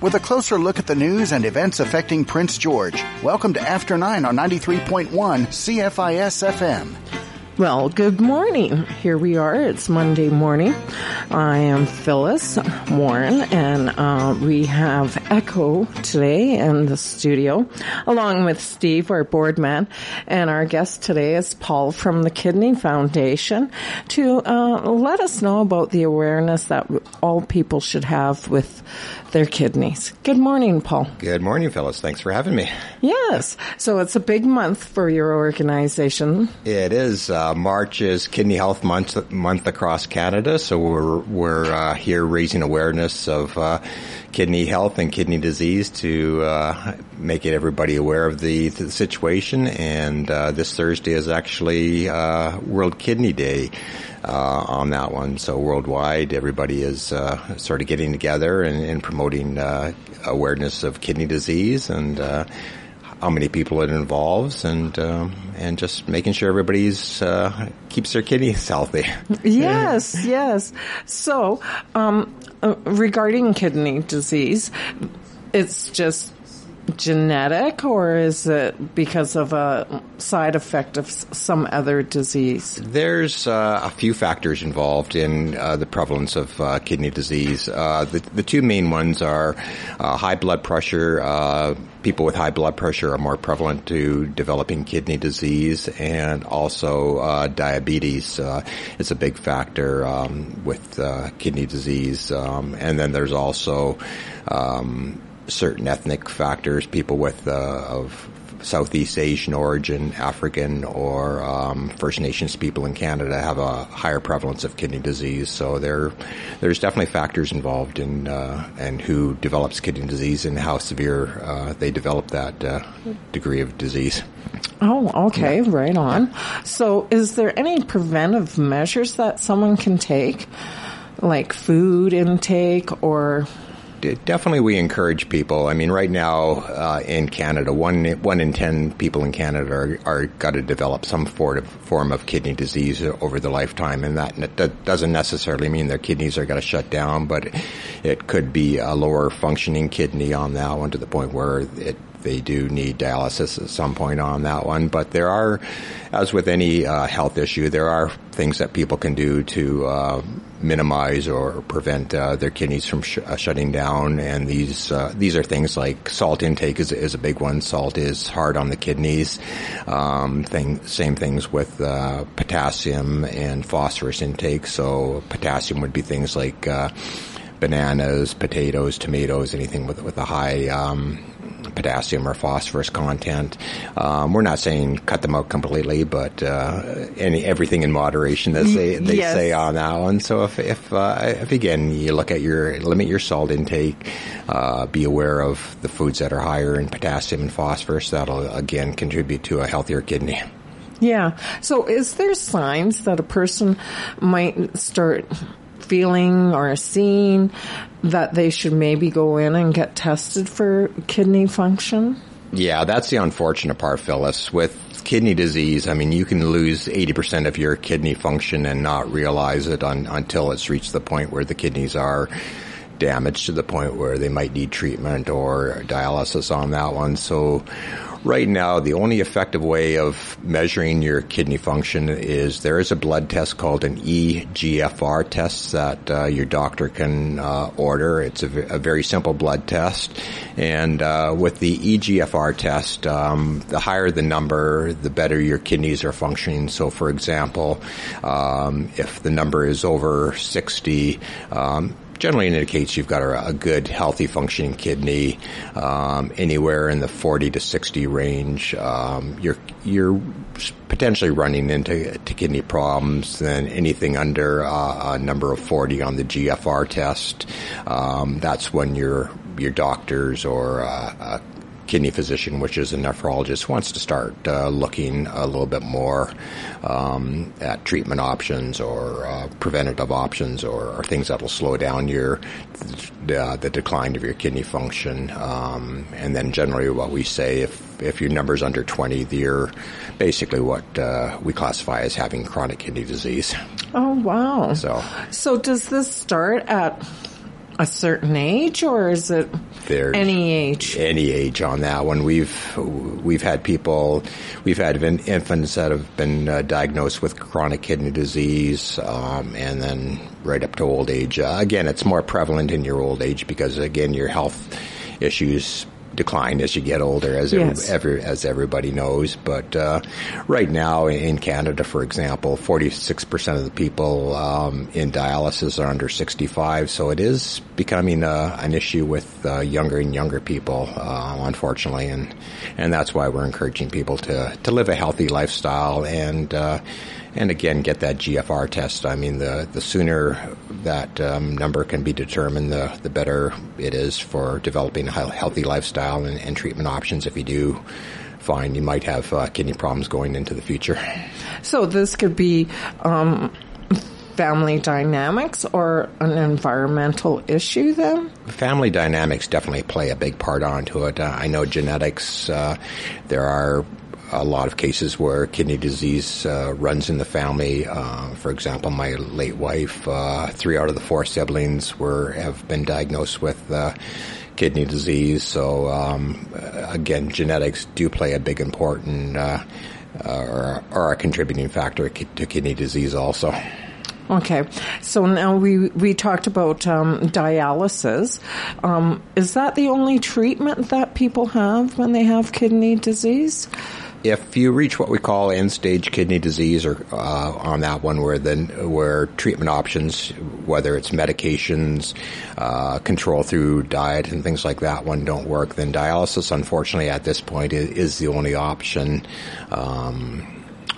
with a closer look at the news and events affecting Prince George. Welcome to After 9 on 93.1 CFIS FM. Well, good morning. Here we are. It's Monday morning. I am Phyllis Warren, and uh, we have Echo today in the studio, along with Steve, our board man, and our guest today is Paul from the Kidney Foundation to uh, let us know about the awareness that all people should have with their kidneys. Good morning, Paul. Good morning, Phyllis. Thanks for having me. Yes. So it's a big month for your organization. It is. Uh, March is Kidney Health Month month across Canada, so we're we're uh, here raising awareness of uh, kidney health and kidney disease to uh, make it everybody aware of the, the situation. And uh, this Thursday is actually uh, World Kidney Day. Uh, on that one. So worldwide, everybody is sort of getting together and, and promoting awareness of kidney disease and how many people it involves, and um, and just making sure everybody's keeps their kidneys healthy. Yes, yes. So um, regarding kidney disease, it's just genetic or is it because of a side effect of some other disease? There's uh, a few factors involved in uh, the prevalence of uh, kidney disease. Uh, the, the, two main ones are uh, high blood pressure. Uh, people with high blood pressure are more prevalent to developing kidney disease and also diabetes is a big factor um, with kidney disease. Um, and then there's also um, certain ethnic factors, people with uh, of Southeast Asian origin, African or um, First Nations people in Canada have a higher prevalence of kidney disease. So there, there's definitely factors involved in uh, and who develops kidney disease and how severe uh, they develop that uh, degree of disease. Oh, okay, yeah. right on. So, is there any preventive measures that someone can take, like food intake or definitely we encourage people. I mean, right now uh, in Canada, one one in ten people in Canada are, are got to develop some form of, form of kidney disease over the lifetime, and that, that doesn't necessarily mean their kidneys are going to shut down, but it could be a lower functioning kidney on that one to the point where it they do need dialysis at some point on that one. But there are, as with any uh, health issue, there are things that people can do to uh, minimize or prevent uh, their kidneys from sh- uh, shutting down. And these uh, these are things like salt intake is, is a big one. Salt is hard on the kidneys. Um, thing, same things with uh, potassium and phosphorus intake. So potassium would be things like bananas, potatoes, tomatoes, anything with with a high um, potassium or phosphorus content. Um, we're not saying cut them out completely, but uh, any everything in moderation that they they yes. say on that one. So if if uh, if again you look at your limit your salt intake, uh, be aware of the foods that are higher in potassium and phosphorus. That'll again contribute to a healthier kidney. Yeah. So is there signs that a person might start feeling or seeing that they should maybe go in and get tested for kidney function? Yeah, that's the unfortunate part, Phyllis. With kidney disease, I mean, you can lose 80% of your kidney function and not realize it until it's reached the point where the kidneys are damaged to the point where they might need treatment or dialysis on that one. So Right now, the only effective way of measuring your kidney function is there is a blood test called an EGFR test that uh, your doctor can uh, order. It's a, v- a very simple blood test, and uh, with the EGFR test, um, the higher the number, the better your kidneys are functioning. So, for example, um, if the number is over 60, um, generally indicates you've got a, a good, healthy, functioning kidney. Um, anywhere in the 40 to 60 range, um, you're you're potentially running into kidney problems. Then anything under uh, a number of 40 on the GFR test, um, that's when your your doctors or uh, kidney physician, which is a nephrologist, wants to start uh, looking a little bit more um, at treatment options or uh, preventative options or, or, things that will slow down your uh, the decline of your kidney function. Um, and then generally, what we say if if your number is under 20, you're basically what uh, we classify as having chronic kidney disease. Oh wow! So so does this start at a certain age, or is it There's any age? any age on that one. We've we've had people, we've had infants that have been uh, diagnosed with chronic kidney disease, um, and then right up to old age. Uh, again, it's more prevalent in your old age because again, your health issues decline as you get older, as Yes. every, as everybody knows. But uh, right now in Canada, for example, 46% of the people um, in dialysis are under 65, so it is becoming uh, an issue with uh, younger and younger people, uh, unfortunately, and and that's why we're encouraging people to to live a healthy lifestyle and. And again, get that GFR test. I mean, the the sooner that um, number can be determined, the the better it is for developing a healthy lifestyle and, and treatment options. If you do find you might have uh, kidney problems going into the future. So this could be um, family dynamics or an environmental issue then? Family dynamics definitely play a big part onto it. Uh, I know genetics. Uh, there are a lot of cases where kidney disease uh, runs in the family. Uh, for example, my late wife, uh, three out of the four siblings were have been diagnosed with uh, kidney disease. So um, uh, again, genetics do play a big important uh, uh, or, or a contributing factor to kidney disease also. Okay, so now we we talked about um, dialysis. Um, is that the only treatment that people have when they have kidney disease? If you reach what we call end-stage kidney disease, or uh, on that one, where then where treatment options, whether it's medications, uh, control through diet, and things like that, one don't work, then dialysis, unfortunately, at this point, is, is the only option. Um,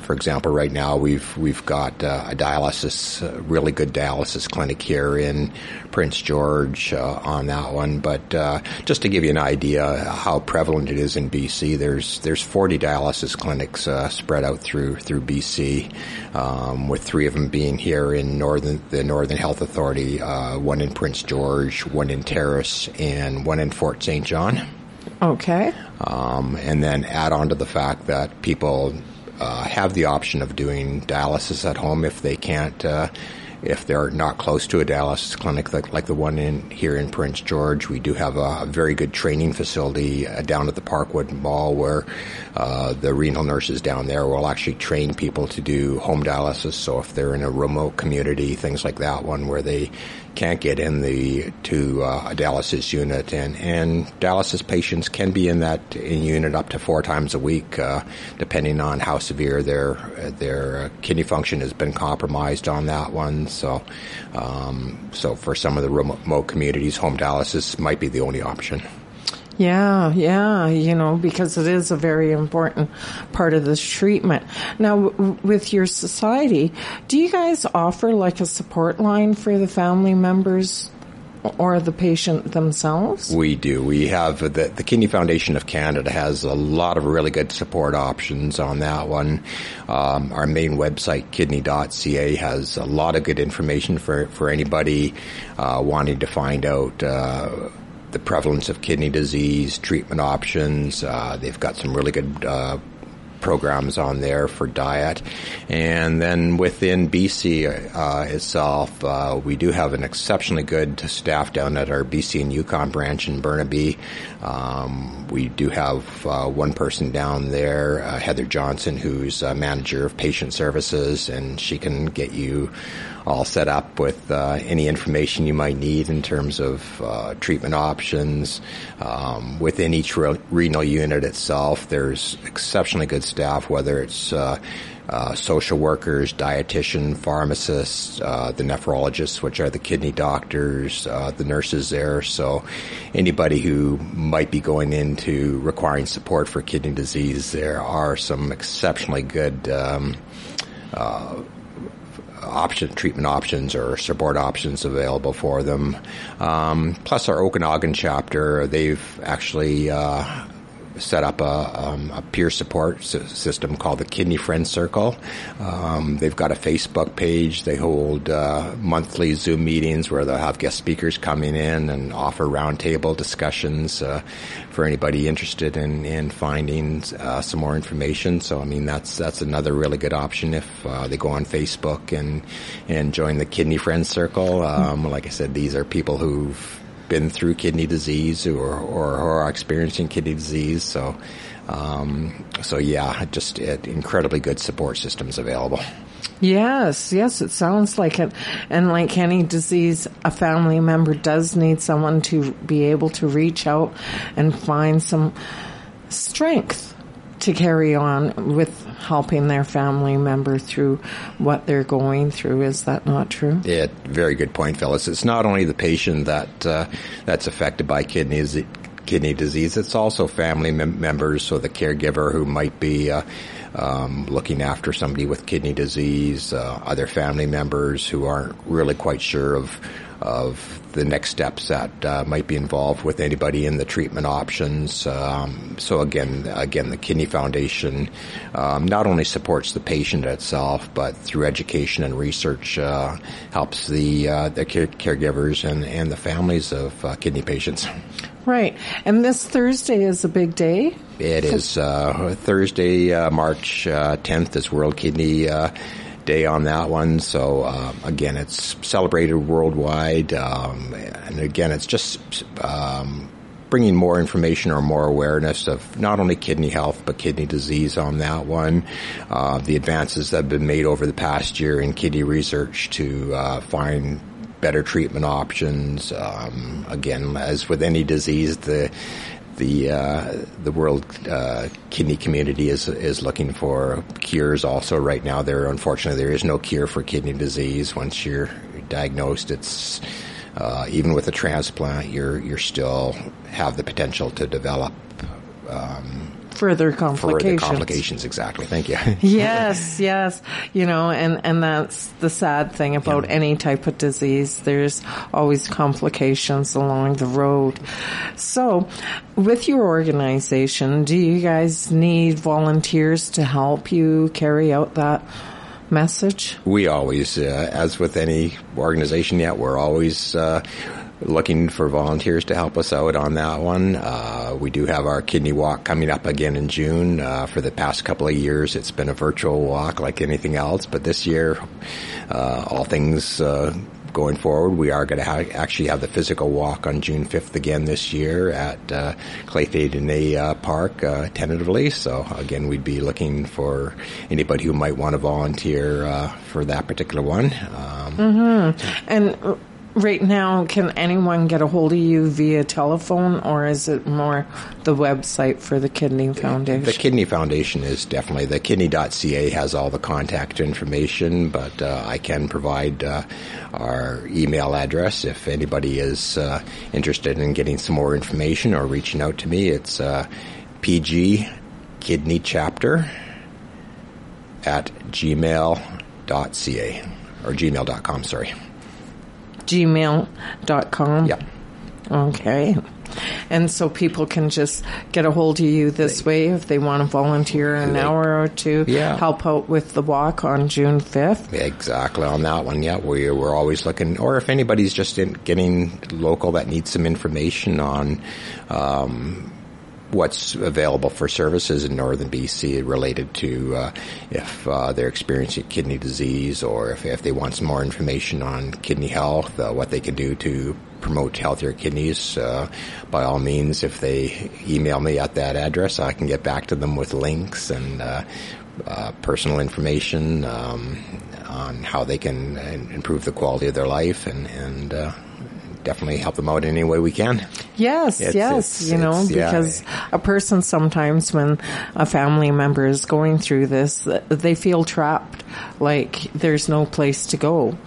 for example, right now we've we've got uh, a dialysis, a really good dialysis clinic here in Prince George uh, on that one. But uh, just to give you an idea how prevalent it is in BC, there's there's 40 dialysis clinics uh, spread out through through BC, um, with three of them being here in northern the Northern Health Authority, uh, one in Prince George, one in Terrace, and one in Fort St. John. Okay. Um, and then add on to the fact that people uh, have the option of doing dialysis at home if they can't, uh, if they're not close to a dialysis clinic like, like the one in here in Prince George. We do have a, very good training facility uh, down at the Parkwood Mall where uh, the renal nurses down there will actually train people to do home dialysis. So if they're in a remote community, things like that one where they can't get in the to uh, a dialysis unit, and and dialysis patients can be in that in unit up to four times a week, uh, depending on how severe their their kidney function has been compromised on that one. So, um, so for some of the remote communities, home dialysis might be the only option. Yeah, yeah, you know, because it is a very important part of this treatment. Now, w- with your society, do you guys offer like a support line for the family members or the patient themselves? We do. We have the, the Kidney Foundation of Canada has a lot of really good support options on that one. Um, our main website, kidney.ca, has a lot of good information for, for anybody uh, wanting to find out uh, the prevalence of kidney disease, treatment options. Uh, they've got some really good uh, programs on there for diet. And then within BC uh, itself, uh, we do have an exceptionally good staff down at our BC and Yukon branch in Burnaby. Um, we do have uh, one person down there, uh, Heather Johnson, who's a manager of patient services, and she can get you all set up with uh, any information you might need in terms of uh, treatment options. Um, within each re- renal unit itself, there's exceptionally good staff, whether it's uh, uh social workers, dietitian, pharmacists, uh, the nephrologists, which are the kidney doctors, uh, the nurses there. So anybody who might be going into requiring support for kidney disease, there are some exceptionally good um, option treatment options or support options available for them. Um, plus, our Okanagan chapter, they've actually uh, set up a, um, a peer support system called the Kidney Friends Circle. Um, they've got a Facebook page. They hold uh, monthly Zoom meetings where they'll have guest speakers coming in and offer roundtable discussions uh, for anybody interested in, in finding uh, some more information. So, I mean, that's that's another really good option if uh, they go on Facebook and and join the Kidney Friends Circle. Um, like I said, these are people who've been through kidney disease or, or, or are experiencing kidney disease. So, um, so yeah, just it, incredibly good support systems available. Yes, yes, it sounds like it. And like any disease, a family member does need someone to be able to reach out and find some strength to carry on with helping their family member through what they're going through. Is that not true? Yeah, very good point, Phyllis. It's not only the patient that uh, that's affected by kidneys, kidney disease. It's also family mem- members, so the caregiver who might be uh, um, looking after somebody with kidney disease, uh, other family members who aren't really quite sure of of the next steps that uh, might be involved with anybody in the treatment options. Um, so again, again, the Kidney Foundation um, not only supports the patient itself, but through education and research uh, helps the uh, the care- caregivers and, and the families of uh, kidney patients. Right, and this Thursday is a big day. It is uh, Thursday, uh, March tenth. is World Kidney day on that one. So uh, again, it's celebrated worldwide, um, and again, it's just um, bringing more information or more awareness of not only kidney health but kidney disease on that one. Uh, the advances that have been made over the past year in kidney research to uh, find better treatment options. Um, again, as with any disease, the the uh, the world uh, kidney community is is looking for cures. Also, right now, there unfortunately there is no cure for kidney disease. Once you're diagnosed, it's uh, even with a transplant, you're you're still have the potential to develop. Um, further complications. Further complications, exactly. Thank you. yes, yes. You know, and, and that's the sad thing about yeah. any type of disease. There's always complications along the road. So, with your organization, do you guys need volunteers to help you carry out that message? We always, uh, as with any organization yet, we're always, uh, looking for volunteers to help us out on that one. Uh, we do have our kidney walk coming up again in June. Uh, for the past couple of years, it's been a virtual walk like anything else, but this year, uh, all things uh, going forward, we are going to ha- actually have the physical walk on June 5th again this year at uh, Lheidli T'enneh uh, Park uh, tentatively. So again, we'd be looking for anybody who might want to volunteer uh, for that particular one. Um, mm-hmm. And right now, can anyone get a hold of you via telephone, or is it more the website for the Kidney Foundation? The Kidney Foundation is definitely the kidney.ca has all the contact information, but uh, I can provide uh, our email address if anybody is uh, interested in getting some more information or reaching out to me. It's uh, PG Kidney Chapter at gmail.ca or gmail.com, sorry gmail.com? Yeah. Okay. And so people can just get a hold of you this way if they want to volunteer an they, hour or two, yeah. help out with the walk on June 5th. Exactly on that one. Yeah, we, we're always looking, or if anybody's just getting local that needs some information on, um, what's available for services in northern BC related to uh, if uh, they're experiencing kidney disease or if, if they want some more information on kidney health, uh, what they can do to promote healthier kidneys. Uh, by all means, if they email me at that address, I can get back to them with links and uh, uh, personal information um, on how they can improve the quality of their life and, and definitely help them out in any way we can. Yes, it's, yes, it's, you know, because yeah. a person sometimes when a family member is going through this, they feel trapped, like there's no place to go.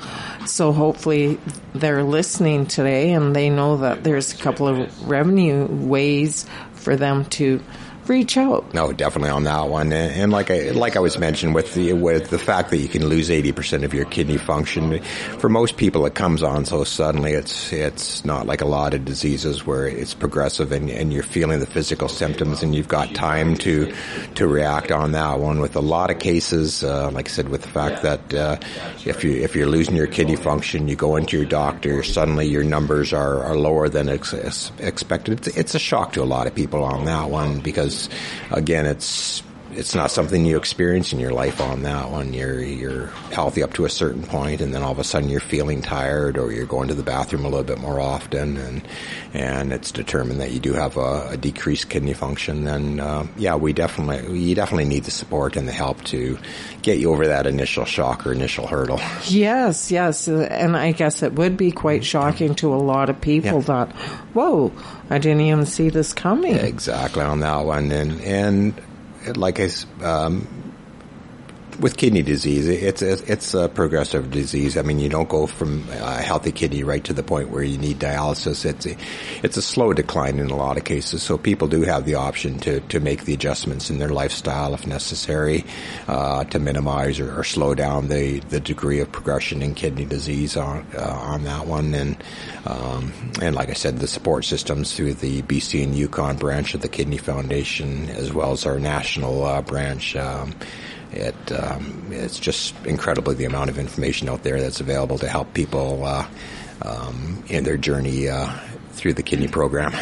So hopefully they're listening today and they know that there's a couple of revenue ways for them to reach out. No, definitely on that one. And, and like I like I was mentioned with the with the fact that you can lose eighty percent of your kidney function, for most people it comes on so suddenly. It's it's not like a lot of diseases where it's progressive and, and you're feeling the physical symptoms and you've got time to to react on that one. With a lot of cases, uh, like I said, with the fact that uh, if you if you're losing your kidney function, you go into your doctor, suddenly your numbers are, are lower than ex- expected. It's, it's a shock to a lot of people on that one because, again, it's it's not something you experience in your life on that one. You're you're healthy up to a certain point, and then all of a sudden you're feeling tired, or you're going to the bathroom a little bit more often, and and it's determined that you do have a, a decreased kidney function. Then uh, yeah, we definitely you definitely need the support and the help to get you over that initial shock or initial hurdle. Yes, yes, and I guess it would be quite shocking to a lot of people yeah. that whoa, I didn't even see this coming. exactly on that one, and and like I, um, with kidney disease, it's it's a progressive disease. I mean, you don't go from a healthy kidney right to the point where you need dialysis. It's a, it's a slow decline in a lot of cases. So people do have the option to, to make the adjustments in their lifestyle if necessary uh, to minimize or, or, slow down the, the degree of progression in kidney disease on uh, on that one. And um, and like I said, the support systems through the BC and Yukon branch of the Kidney Foundation, as well as our national uh, branch. Um, it um, it's just incredibly the amount of information out there that's available to help people uh, um, in their journey uh, through the kidney program.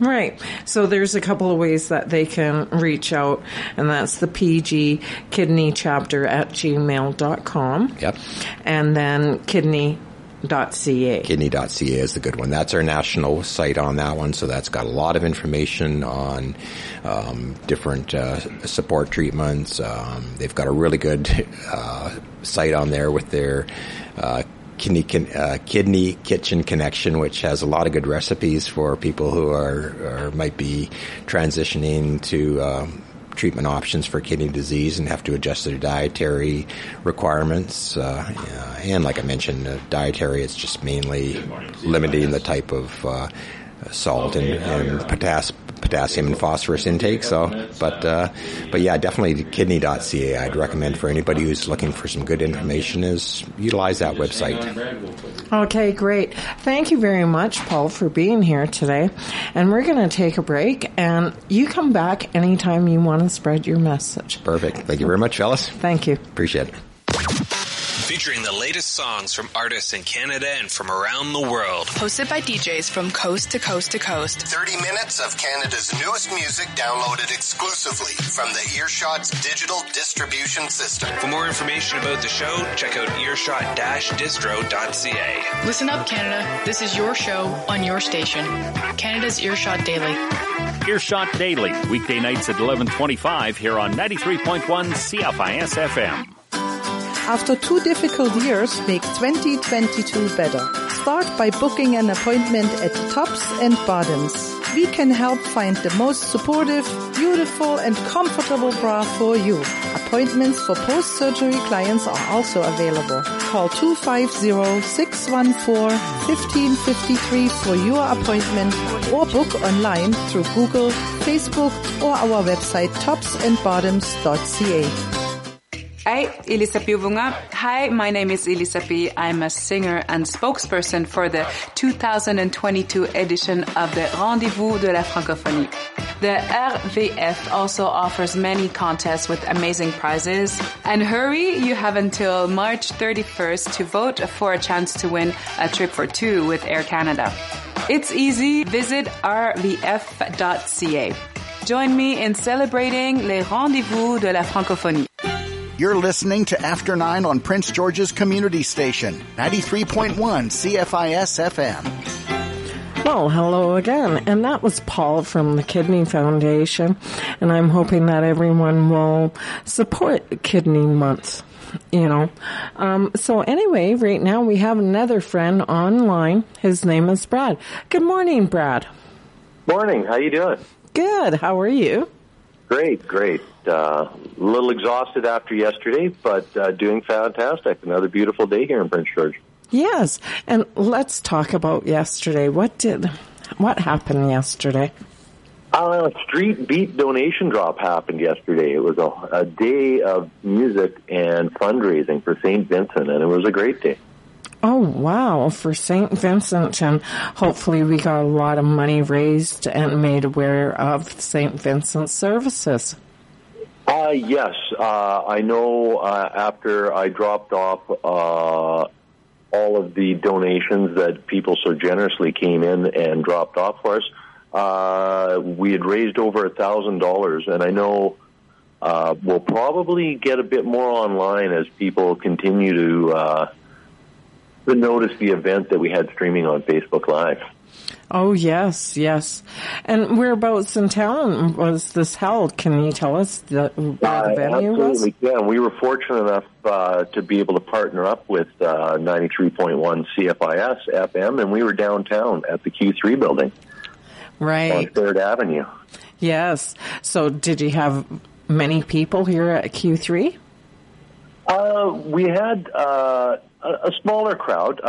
Right. So there's a couple of ways that they can reach out, and that's the PG kidney chapter at gmail.com. Yep. And then kidney Kidney.ca. Kidney.ca is the good one. That's our national site on that one. So that's got a lot of information on um, different uh, support treatments. Um, they've got a really good uh, site on there with their uh, kidney, uh, kidney kitchen connection, which has a lot of good recipes for people who are, might be transitioning to um, treatment options for kidney disease and have to adjust their dietary requirements. Uh, and like I mentioned, uh, dietary, it's just mainly limiting the type of uh, salt and, and potassium potassium and phosphorus intake. So, but uh, but yeah, definitely kidney.ca. I'd recommend for anybody who's looking for some good information is utilize that website. Okay, great. Thank you very much, Paul, for being here today. And we're going to take a break, and you come back anytime you want to spread your message. Perfect. Thank you very much, fellas. Thank you. Appreciate it featuring the latest songs from artists in Canada and from around the world. Hosted by DJs from coast to coast to coast. 30 minutes of Canada's newest music downloaded exclusively from the Earshot's digital distribution system. For more information about the show, check out earshot-distro.ca. Listen up, Canada. This is your show on your station. Canada's Earshot Daily. Earshot Daily, weekday nights at 1125 here on 93.1 CFIS FM. After two difficult years, make 2022 better. Start by booking an appointment at Tops and Bottoms. We can help find the most supportive, beautiful and comfortable bra for you. Appointments for post-surgery clients are also available. Call 250-614-1553 for your appointment or book online through Google, Facebook or our website topsandbottoms.ca. Hey, Elisa Piuvunga. Hi, my name is Elisa P. I'm a singer and spokesperson for the 2022 edition of the Rendezvous de la Francophonie. The RVF also offers many contests with amazing prizes. And hurry, you have until March 31st to vote for a chance to win a trip for two with Air Canada. It's easy. Visit rvf.ca. Join me in celebrating les Rendezvous de la Francophonie. You're listening to After 9 on Prince George's Community Station, 93.1 CFIS FM. Well, hello again. And that was Paul from the Kidney Foundation. And I'm hoping that everyone will support Kidney Month. You know, um, so anyway, right now we have another friend online. His name is Brad. Good morning, Brad. Morning. How you doing? Good. How are you? Great, great. Uh, a little exhausted after yesterday, but uh, doing fantastic. Another beautiful day here in Prince George. Yes, and let's talk about yesterday. What did, what happened yesterday? Uh, Street Beat donation drop happened yesterday. It was a, a day of music and fundraising for St. Vincent, and it was a great day. Oh, wow. For St. Vincent, and hopefully we got a lot of money raised and made aware of St. Vincent services. Uh, yes. Uh, I know uh, after I dropped off uh, all of the donations that people so generously came in and dropped off for us, uh, we had raised over a thousand dollars, and I know uh, we'll probably get a bit more online as people continue to uh, to notice the event that we had streaming on Facebook Live. Oh yes, yes. And whereabouts in town was this held? Can you tell us the, where the venue was? Absolutely, yeah. We were fortunate enough uh, to be able to partner up with uh, 93.1 CFIS FM, and we were downtown at the Q3 building on Right. Third Avenue. Yes. So did you have many people here at Q3? Uh, we had uh, a, a smaller crowd.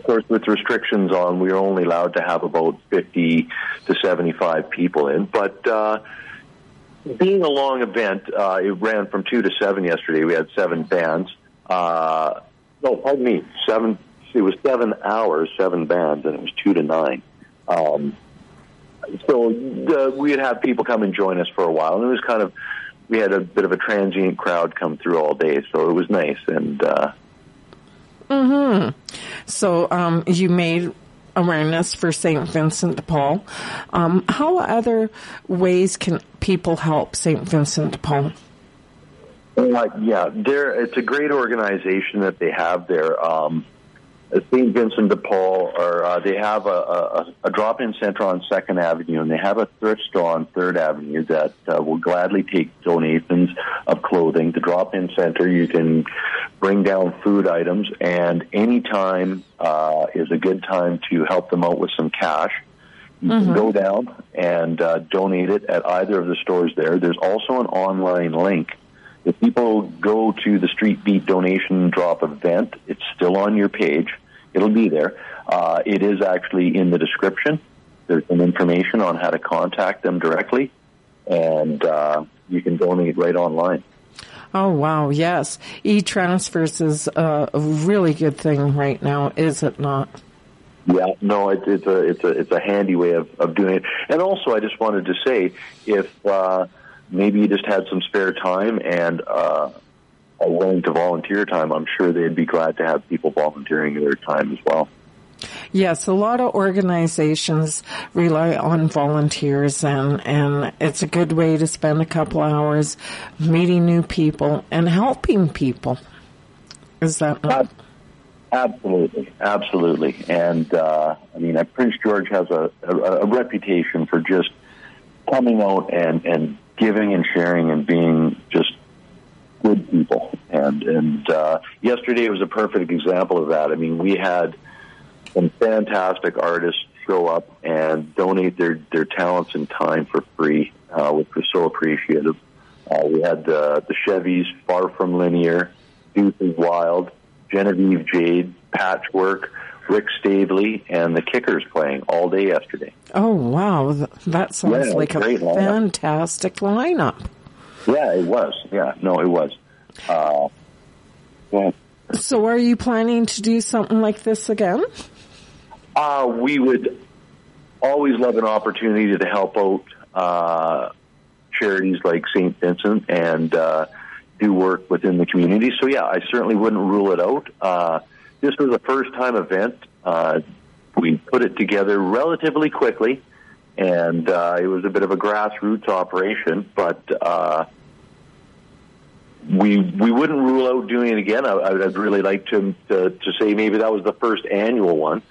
Of course, with restrictions on, we were only allowed to have about 50 to 75 people in. But uh, being a long event, uh, it ran from 2 to 7 yesterday. We had seven bands. Uh, no, pardon me, seven. It was seven hours, seven bands, and it was 2 to 9. Um, so uh, we'd have people come and join us for a while, and it was kind of we had a bit of a transient crowd come through all day, so it was nice. And uh, Mm-hmm. So um, you made awareness for St. Vincent de Paul. Um, how other ways can people help St. Vincent de Paul? uh, yeah, it's a great organization that they have there. Um, St. Vincent de Paul, or uh, they have a, a, a drop-in center on Second Avenue, and they have a thrift store on Third Avenue that uh, will gladly take donations of clothing. The drop-in center, you can bring down food items, and anytime uh, is a good time to help them out with some cash. You can go down and uh, donate it at either of the stores there. There's also an online link. If people go to the Street Beat donation drop event, it's still on your page. It'll be there. Uh, it is actually in the description. There's some information on how to contact them directly, and uh, you can donate right online. Oh wow, yes. E-transfers is a really good thing right now, is it not? Yeah, no, it's it's a it's a it's a handy way of, of doing it. And also, I just wanted to say, if uh, maybe you just had some spare time and uh, willing to volunteer time, I'm sure they'd be glad to have people volunteering their time as well. Yes, a lot of organizations rely on volunteers and, and it's a good way to spend a couple hours meeting new people and helping people. Is that not? Absolutely, absolutely. And uh, I mean, uh, Prince George has a, a, a reputation for just coming out and, and giving and sharing and being good people. And and uh, yesterday was a perfect example of that. I mean, we had some fantastic artists show up and donate their their talents and time for free, uh, which was so appreciative. Uh, we had the the Chevys, Far From Linear, Deuce is Wild, Genevieve Jade, Patchwork, Rick Stavely, and the Kickers playing all day yesterday. Oh wow, Th- that sounds Yeah, like a lineup. fantastic lineup. Yeah, it was. Yeah, no, it was. Uh, yeah. So are you planning to do something like this again? Uh, we would always love an opportunity to help out uh, charities like St. Vincent and uh, do work within the community. So, yeah, I certainly wouldn't rule it out. Uh, this was a first time event. Uh, we put it together relatively quickly, and uh, it was a bit of a grassroots operation, but. Uh, we we wouldn't rule out doing it again. I, I'd really like to, to to say maybe that was the first annual one.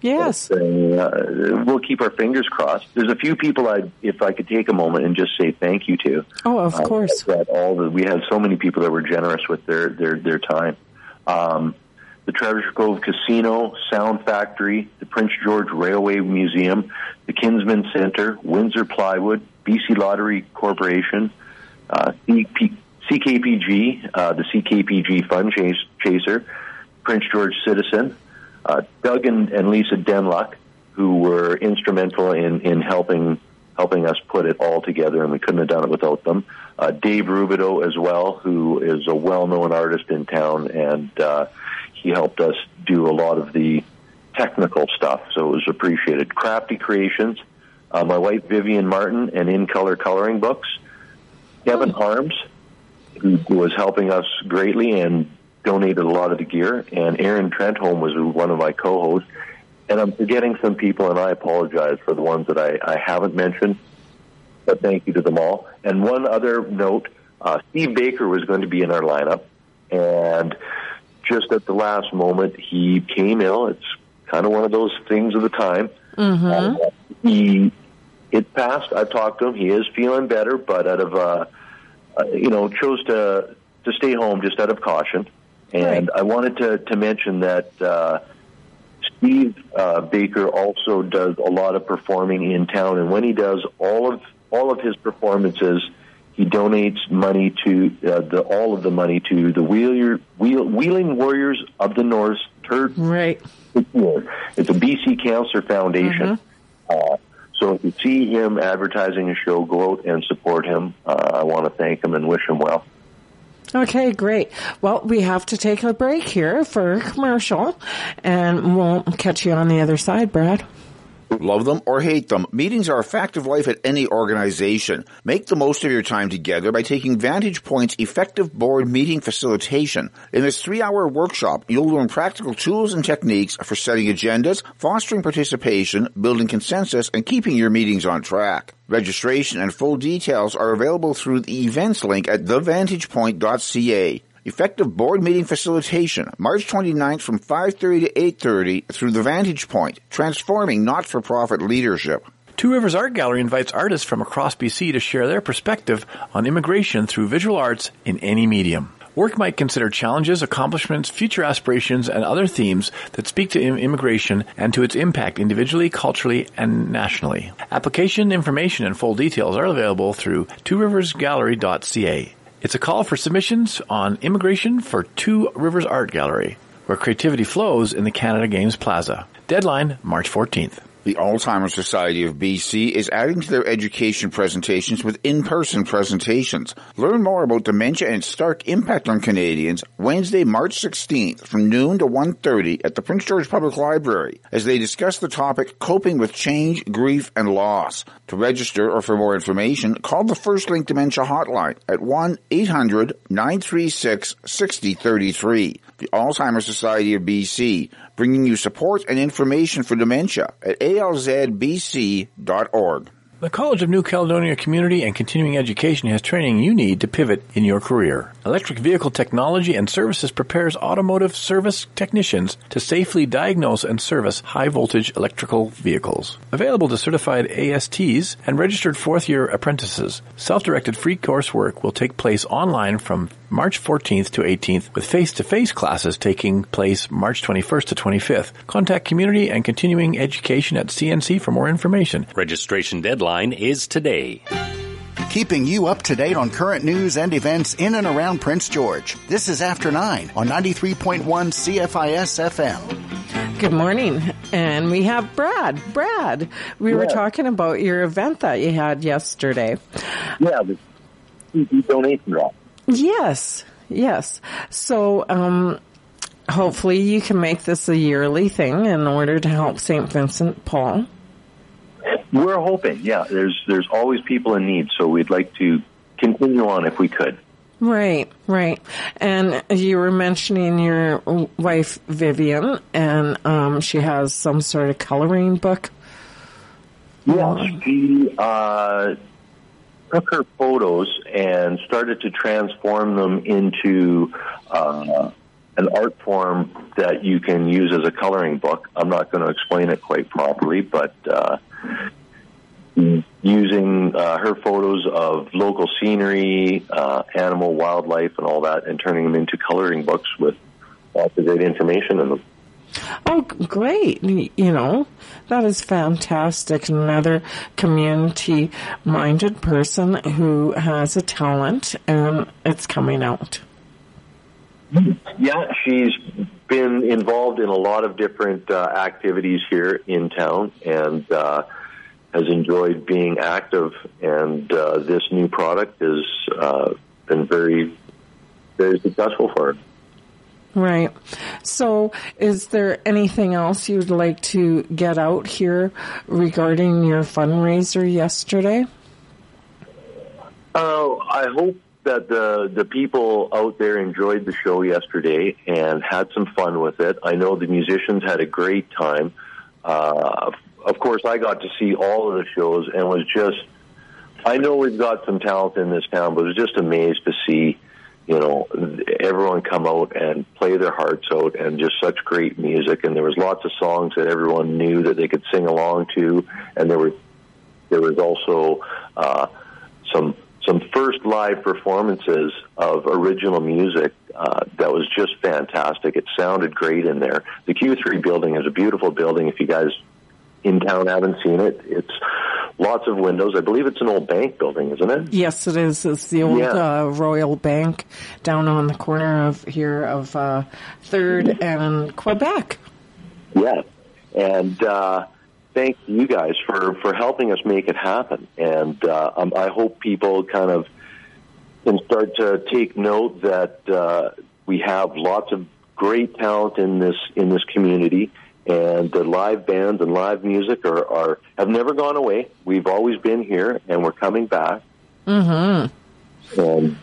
Yes. But, uh, we'll keep our fingers crossed. There's a few people I, if I could take a moment and just say thank you to. Oh, of Uh, course. That all the, we had so many people that were generous with their their their time. Um, the Treasure Cove Casino, Sound Factory, the Prince George Railway Museum, the Kinsman Center, Windsor Plywood, BC Lottery Corporation, uh, CP, CKPG, uh, the CKPG Fund Chase, Chaser, Prince George Citizen, uh, Doug and, and Lisa Denluck, who were instrumental in, in helping helping us put it all together, and we couldn't have done it without them. Uh, Dave Rubido as well, who is a well-known artist in town, and uh, he helped us do a lot of the technical stuff, so it was appreciated. Crafty Creations, uh, my wife Vivian Martin, and In Color Coloring Books. Kevin Harms, who was helping us greatly and donated a lot of the gear, and Aaron Trentholm was one of my co-hosts. And I'm forgetting some people, and I apologize for the ones that I, I haven't mentioned. But thank you to them all. And one other note: uh, Steve Baker was going to be in our lineup, and just at the last moment, he came ill. It's kind of one of those things of the time. Mm-hmm. Uh, he it passed. I've talked to him. He is feeling better, but out of uh, uh, you know, chose to to stay home just out of caution. And I wanted to to mention that uh, Steve uh, Baker also does a lot of performing in town, and when he does all of all of his performances, he donates money to uh, the all of the money to the Wheeler, Wheel, Wheeling Warriors of the North. Tur- right. It's a BC Cancer Foundation. Uh, so if you see him advertising a show, go out and support him. Uh, I want to thank him and wish him well. Okay, great. Well, we have to take a break here for a commercial, and we'll catch you on the other side, Brad. Love them or hate them, meetings are a fact of life at any organization. Make the most of your time together by taking Vantage Point's effective board meeting facilitation. In this three-hour workshop, you'll learn practical tools and techniques for setting agendas, fostering participation, building consensus, and keeping your meetings on track. Registration and full details are available through the events link at thevantagepoint.ca. Effective board meeting facilitation, March 29th from 5.30 to 8.30 through the Vantage Point, transforming not-for-profit leadership. Two Rivers Art Gallery invites artists from across BC to share their perspective on immigration through visual arts in any medium. Work might consider challenges, accomplishments, future aspirations, and other themes that speak to immigration and to its impact individually, culturally, and nationally. Application information and full details are available through tworiversgallery.ca. It's a call for submissions on immigration for Two Rivers Art Gallery, where creativity flows in the Canada Games Plaza. Deadline March 14th. The Alzheimer's Society of BC is adding to their education presentations with in-person presentations. Learn more about dementia and its stark impact on Canadians Wednesday, March 16th from noon to 1.30 at the Prince George Public Library as they discuss the topic coping with change, grief, and loss. To register or for more information, call the First Link Dementia Hotline at 1-800-936-6033. The Alzheimer's Society of BC, bringing you support and information for dementia at alzbc.org. The College of New Caledonia Community and Continuing Education has training you need to pivot in your career. Electric Vehicle Technology and Services prepares automotive service technicians to safely diagnose and service high voltage electrical vehicles. Available to certified ASTs and registered fourth year apprentices. Self-directed free coursework will take place online from March 14th to 18th with face-to-face classes taking place March 21st to 25th. Contact Community and Continuing Education at CNC for more information. Registration deadline is today. Keeping you up to date on current news and events in and around Prince George. This is After 9 on 93.1 CFIS FM. Good morning. And we have Brad. Brad, we were talking about your event that you had yesterday. Yeah, the CD donation drop. Yes, yes. So, um, hopefully you can make this a yearly thing in order to help St. Vincent Paul. We're hoping, yeah. There's there's always people in need, so we'd like to continue on if we could. Right, right. And you were mentioning your wife Vivian, and um, she has some sort of coloring book. Yeah, she uh, took her photos and started to transform them into uh, an art form that you can use as a coloring book. I'm not going to explain it quite properly, but uh, using uh, her photos of local scenery, uh, animal, wildlife, and all that, and turning them into coloring books with lots of great information in them. Oh, great. You know, that is fantastic. Another community minded person who has a talent and it's coming out. Yeah, she's been involved in a lot of different uh, activities here in town and uh, has enjoyed being active, and uh, this new product has uh, been very, very successful for her. Right. So, is there anything else you'd like to get out here regarding your fundraiser yesterday? Uh, I hope that the the people out there enjoyed the show yesterday and had some fun with it. I know the musicians had a great time. Uh, of course, I got to see all of the shows and was just. I know we've got some talent in this town, but was just amazed to see, you know, everyone come out and play their hearts out and just such great music. And there was lots of songs that everyone knew that they could sing along to, and there were there was also uh, some some first live performances of original music uh, that was just fantastic. It sounded great in there. The Q3 building is a beautiful building. If you guys in town haven't seen it, it's lots of windows. I believe it's an old bank building, isn't it? Yes, it is. It's the old Yeah. uh, Royal Bank down on the corner of here of uh, Third and Quebec. Yeah, and uh, thank you guys for for helping us make it happen. And uh, um, I hope people kind of can start to take note that uh, we have lots of great talent in this in this community. And the live bands and live music are, are have never gone away. We've always been here, and we're coming back. Mm-hmm. And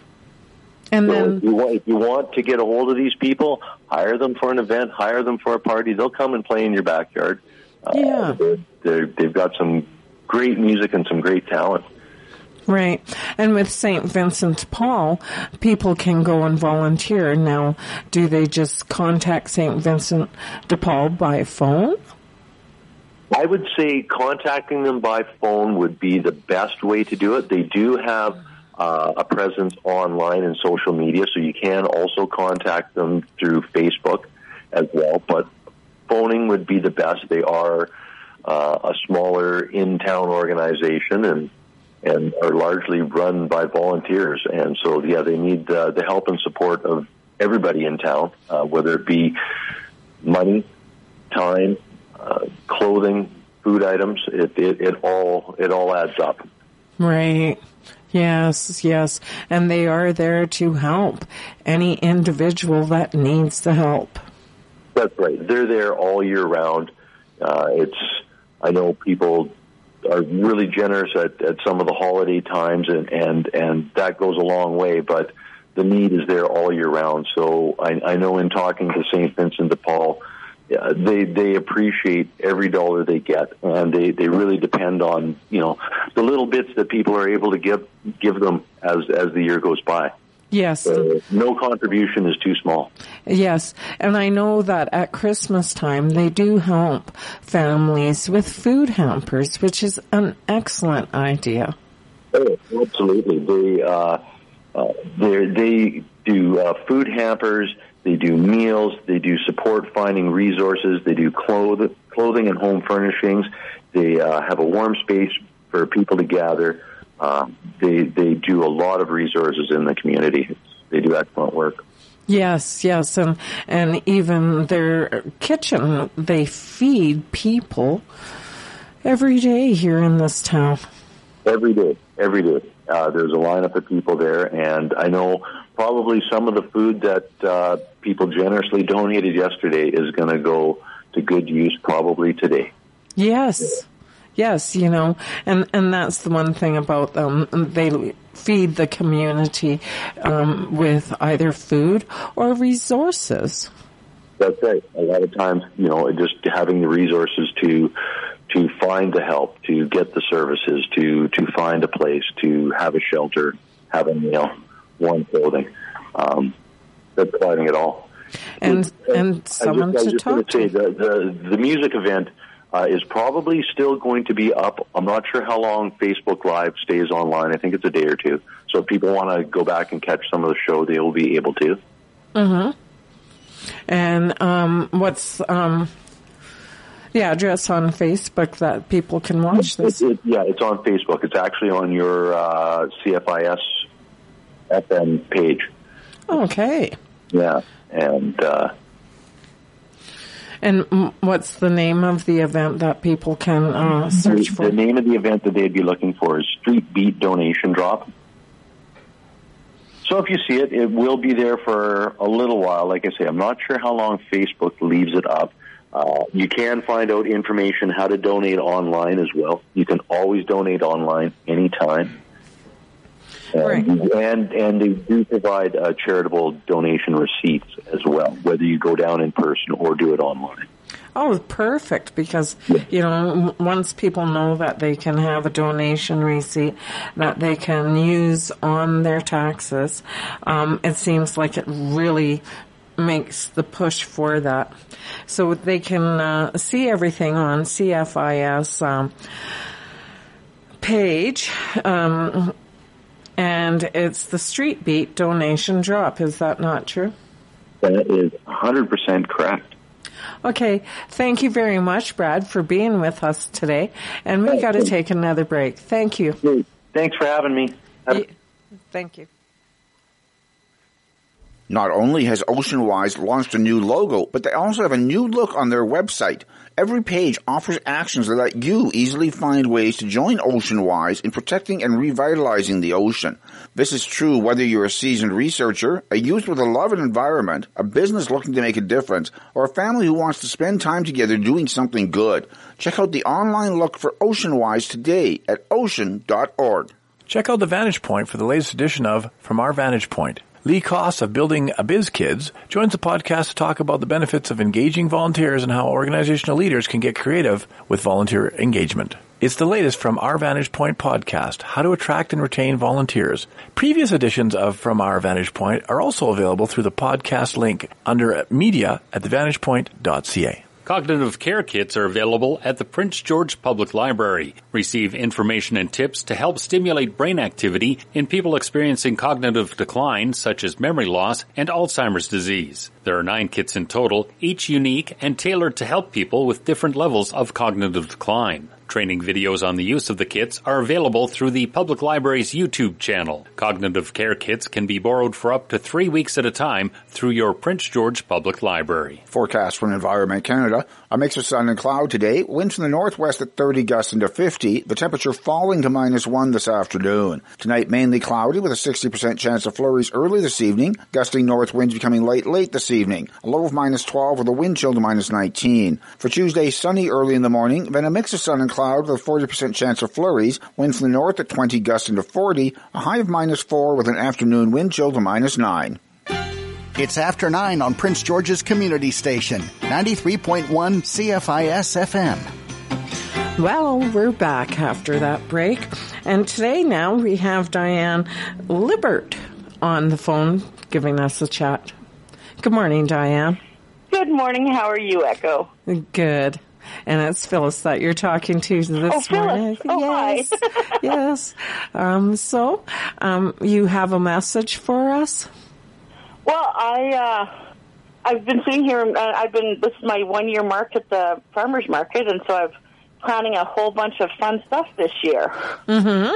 And so then- if you, want, if you want to get a hold of these people, hire them for an event, hire them for a party. They'll come and play in your backyard. Uh, Yeah. they're, they're, they've got some great music and some great talent. Right. And with St. Vincent de Paul, people can go and volunteer. Now, do they just contact St. Vincent de Paul by phone? I would say contacting them by phone would be the best way to do it. They do have uh, a presence online and social media, so you can also contact them through Facebook as well. But phoning would be the best. They are uh, a smaller in-town organization and and are largely run by volunteers. And so, yeah, they need uh, the help and support of everybody in town, uh, whether it be money, time, uh, clothing, food items. It, it it all it all adds up. Right. Yes, yes. And they are there to help any individual that needs the help. That's right. They're there all year round. Uh, it's I know people are really generous at, at some of the holiday times, and, and and that goes a long way. But the need is there all year round. So I, I know in talking to St. Vincent de Paul, yeah, they they appreciate every dollar they get, and they they really depend on you know the little bits that people are able to give give them as as the year goes by. Yes. So no contribution is too small. Yes, and I know that at Christmas time they do help families with food hampers, which is an excellent idea. Oh, absolutely. They uh, uh, they they do uh, food hampers. They do meals. They do support finding resources. They do cloth- clothing and home furnishings. They uh, have a warm space for people to gather. Uh, they they do a lot of resources in the community. They do excellent work. Yes, yes, and and even their kitchen they feed people every day here in this town. Every day, every day. Uh, there's a lineup of people there, and I know probably some of the food that uh, people generously donated yesterday is going to go to good use probably today. Yes. Yes, you know, and, and that's the one thing about them. They feed the community um, with either food or resources. That's right. A lot of times, you know, just having the resources to to find the help, to get the services, to to find a place, to have a shelter, have a meal, warm clothing. Um, they're providing it all. And and I someone just, I to was just going talk to say to. the, the the music event uh, is probably still going to be up. I'm not sure how long Facebook Live stays online. I think it's a day or two. So if people want to go back and catch some of the show, they will be able to. hmm And um, what's um, the address on Facebook that people can watch this? It, it, yeah, it's on Facebook. It's actually on your uh, CFIS FM page. Okay. Yeah, and uh, And what's the name of the event that people can uh, search for? The name of the event that they'd be looking for is Street Beat Donation Drop. So if you see it, it will be there for a little while. Like I say, I'm not sure how long Facebook leaves it up. Uh, you can find out information how to donate online as well. You can always donate online anytime. And, and and they do provide uh, charitable donation receipts as well, whether you go down in person or do it online. Oh, perfect. Because, you know, once people know that they can have a donation receipt that they can use on their taxes, um, it seems like it really makes the push for that. So they can uh, see everything on CFIS um, page. Um, and it's the Street Beat donation drop. Is that not true? That is 100% correct. Okay, thank you very much, Brad, for being with us today. And we got to take another break. Thank you. Thanks for having me. Thank you. Not only has OceanWise launched a new logo, but they also have a new look on their website. Every page offers actions that let you easily find ways to join OceanWise in protecting and revitalizing the ocean. This is true whether you're a seasoned researcher, a youth with a love of environment, a business looking to make a difference, or a family who wants to spend time together doing something good. Check out the online look for OceanWise today at ocean.org. Check out the Vantage Point for the latest edition of From Our Vantage Point. Lee Koss of Building a Biz Kids joins the podcast to talk about the benefits of engaging volunteers and how organizational leaders can get creative with volunteer engagement. It's the latest from Our Vantage Point podcast, how to attract and retain volunteers. Previous editions of From Our Vantage Point are also available through the podcast link under media at thevantagepoint.ca. Cognitive care kits are available at the Prince George Public Library. Receive information and tips to help stimulate brain activity in people experiencing cognitive decline, such as memory loss and Alzheimer's disease. There are nine kits in total, each unique and tailored to help people with different levels of cognitive decline. Training videos on the use of the kits are available through the Public Library's YouTube channel. Cognitive care kits can be borrowed for up to three weeks at a time through your Prince George Public Library. Forecast from Environment Canada. A mix of sun and cloud today. Winds from the northwest at 30 gusts into 50. The temperature falling to minus 1 this afternoon. Tonight mainly cloudy with a 60% chance of flurries early this evening. Gusting north winds becoming light late this evening. A low of minus 12 with a wind chill to minus 19. For Tuesday, sunny early in the morning. Then a mix of sun and cloud with a 40% chance of flurries. Wind from the north at 20 gusts into 40. A high of minus 4 with an afternoon wind chill to minus 9. It's after 9 on Prince George's Community Station, 93.1 CFIS FM. Well, we're back after that break. And today now we have Diane Libert on the phone giving us a chat. Good morning, Diane. Good morning. How are you, Echo? Good. And it's Phyllis that you're talking to this oh, morning. Oh, yes. yes. Um, so, um, you have a message for us? Well, I uh, I've been sitting here. Uh, I've been. This is my one year mark at the farmers market, and so I've planning a whole bunch of fun stuff this year. Mm-hmm.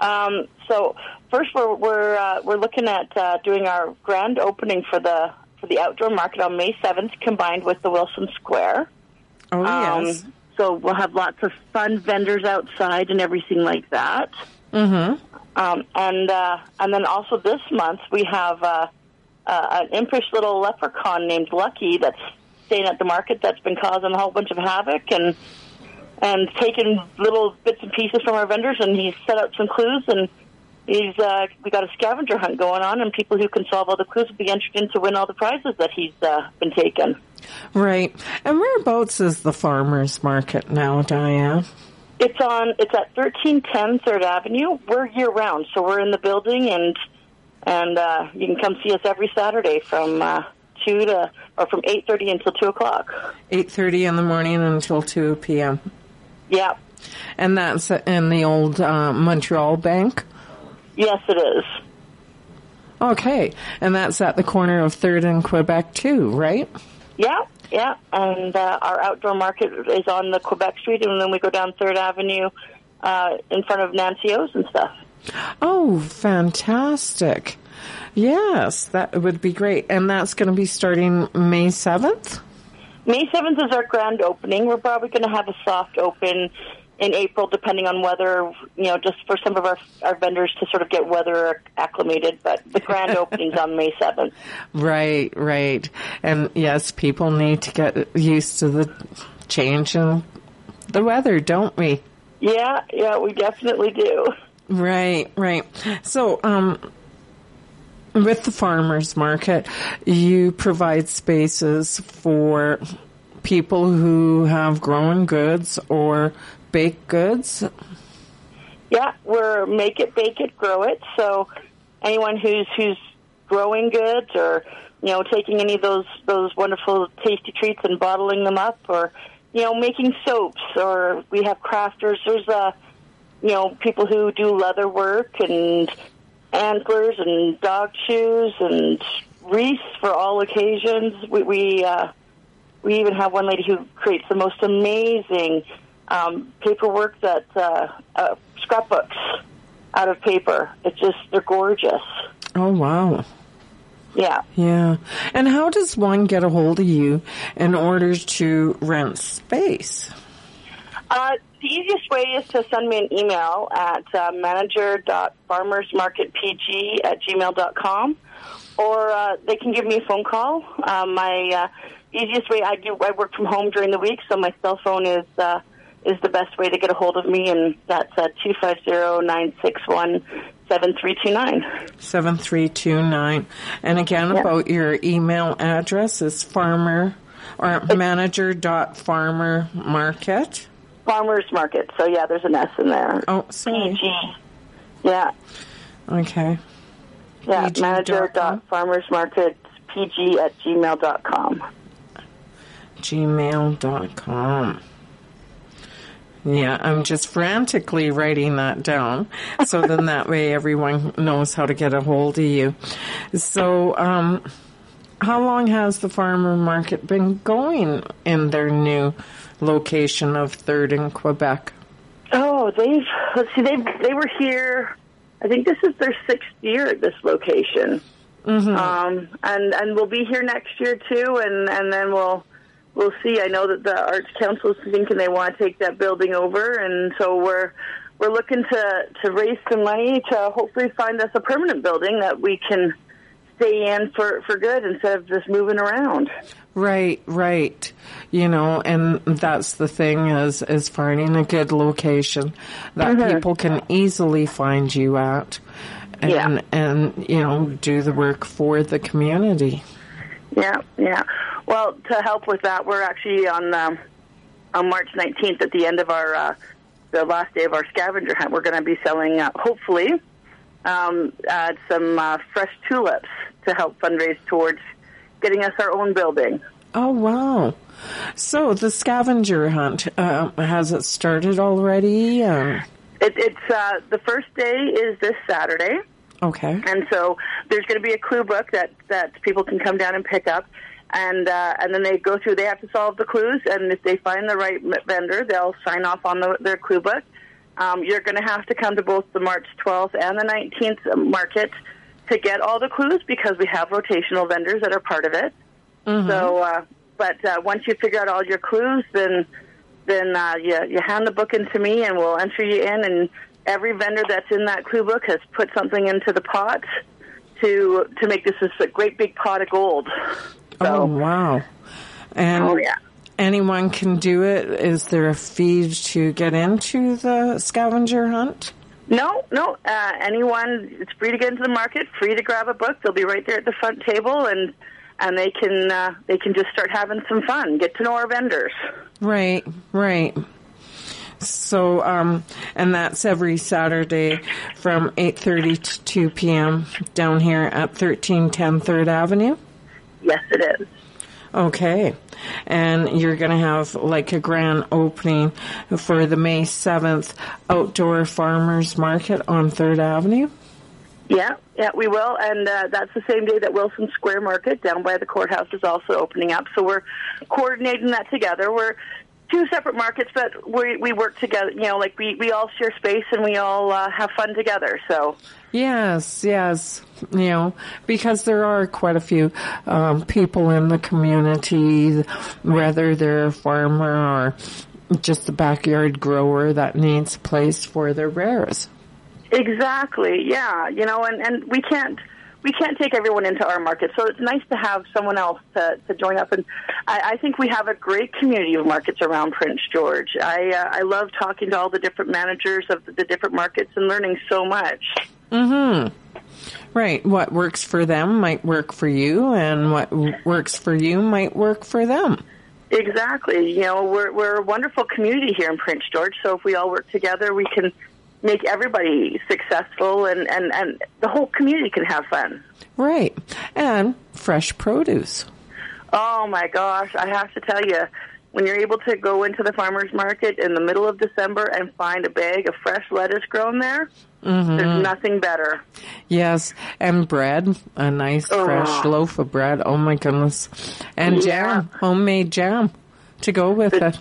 Um, so first, we're we're uh, we're looking at uh, doing our grand opening for the for the outdoor market on May seventh, combined with the Wilson Square. Oh Um, yes. so we'll have lots of fun vendors outside and everything like that. Mm-hmm. Um, and uh, and then also this month we have uh, uh, an impish little leprechaun named Lucky that's staying at the market that's been causing a whole bunch of havoc and and taking little bits and pieces from our vendors and he's set up some clues and he's uh, we got a scavenger hunt going on and people who can solve all the clues will be entered in to win all the prizes that he's uh, been taking. Right. And whereabouts is the farmers market now, Diane? It's on. It's at thirteen ten Third Avenue. We're year round, so we're in the building, and and uh, you can come see us every Saturday from uh, two to or from eight thirty until two o'clock. 8.30 in the morning until 2 p.m. Yeah. And that's in the old uh, Montreal Bank? Yes, it is. Okay. And that's at the corner of 3rd and Quebec too, right? Yeah, yeah. And uh, our outdoor market is on the Quebec Street, and then we go down Third Avenue uh, in front of Nancy O's and stuff. Oh, fantastic. Yes, that would be great. And that's going to be starting May 7th? May 7th is our grand opening. We're probably going to have a soft open in April, depending on weather, you know, just for some of our, our vendors to sort of get weather acclimated. But the grand opening's on May 7th. Right, right. And yes, people need to get used to the change in the weather, don't we? Yeah, yeah, we definitely do. Right, right. So, um, with the farmers market, you provide spaces for people who have grown goods or baked goods. Yeah, we're make it, bake it, grow it. So anyone who's who's growing goods or you know taking any of those those wonderful tasty treats and bottling them up, or you know making soaps, or we have crafters. There's uh, you know people who do leather work and antlers and dog shoes and wreaths for all occasions. We we uh, we even have one lady who creates the most amazing um, paperwork that uh, uh, scrapbooks out of paper. It's just they're gorgeous. Oh wow. Yeah. Yeah. And how does one get a hold of you in order to rent space? Uh, the easiest way is to send me an email at uh, manager.farmersmarketpg at gmail.com or uh, they can give me a phone call. Uh, my uh, easiest way, I do, I work from home during the week, so my cell phone is uh, is the best way to get a hold of me, and that's uh, 250-961-7329. 7329. And again, Yeah. about your email address is farmer or manager dot farmer market. Farmers Market. So, yeah, there's an S in there. Oh, sorry. PG. Yeah. Okay. Yeah, PG manager dot dot farmers market pg at gmail dot com. gmail.com. Yeah, I'm just frantically writing that down. So then that way everyone knows how to get a hold of you. So, um, how long has the farmer market been going in their new location of Third in Quebec? Oh, they've let's see, they they were here. I think this is their sixth year at this location, um, and and we'll be here next year too, and and then we'll we'll see. I know that the Arts Council is thinking they want to take that building over, and so we're we're looking to to raise some money to hopefully find us a permanent building that we can stay in for for good instead of just moving around. Right, right. You know, and that's the thing is is finding a good location that Mhm. people can easily find you at and Yeah. and you know, do the work for the community. Yeah, yeah. Well, to help with that, we're actually on um, on March 19th at the end of our uh, the last day of our scavenger hunt. We're going to be selling, uh, hopefully, um, uh, some uh, fresh tulips to help fundraise towards getting us our own building. Oh wow. So the scavenger hunt uh, has it started already? Um, It, it's uh, the first day is this Saturday. okay. And so there's going to be a clue book that that people can come down and pick up, and uh, and then they go through. They have to solve the clues, and if they find the right vendor, they'll sign off on the, their clue book. Um, you're going to have to come to both the March 12th and the 19th market to get all the clues because we have rotational vendors that are part of it. So, uh, but uh, once you figure out all your clues, then then uh, you you hand the book in to me, and we'll enter you in. And every vendor that's in that clue book has put something into the pot to to make this a great big pot of gold. oh wow. And Oh, yeah. anyone can do it. Is there a fee to get into the scavenger hunt? No, no. Uh, anyone, it's free to get into the market, free to grab a book. They'll be right there at the front table, and and they can uh, they can just start having some fun, get to know our vendors. Right, right. So, um, and that's every Saturday from 8.30 to 2 p.m. down here at 1310 3rd Avenue? Yes, it is. Okay. And you're going to have like a grand opening for the May 7th outdoor farmers market on 3rd Avenue? Yeah, yeah, we will, and uh, that's the same day that Wilson Square Market down by the courthouse is also opening up. So we're coordinating that together. We're two separate markets, but we we work together. You know, like we we all share space and we all uh, have fun together. So Yes, yes. You know, because there are quite a few um, people in the community, whether they're a farmer or just a backyard grower that needs a place for their rares. exactly, yeah. You know, and and we can't. We can't take everyone into our market, so it's nice to have someone else to, to join up. And I, I think we have a great community of markets around Prince George. I uh, I love talking to all the different managers of the, the different markets and learning so much. Mm-hmm. Right. What works for them might work for you, and what works for you might work for them. Exactly. You know, we're we're a wonderful community here in Prince George. So if we all work together, we can make everybody successful, and and and the whole community can have fun. Right. And fresh produce. Oh my gosh, I have to tell you, when you're able to go into the farmers market in the middle of December and find a bag of fresh lettuce grown there, Mm-hmm. there's nothing better. Yes, and bread, a nice fresh Oh. loaf of bread. Oh my goodness. And Yeah. jam, homemade jam to go with it.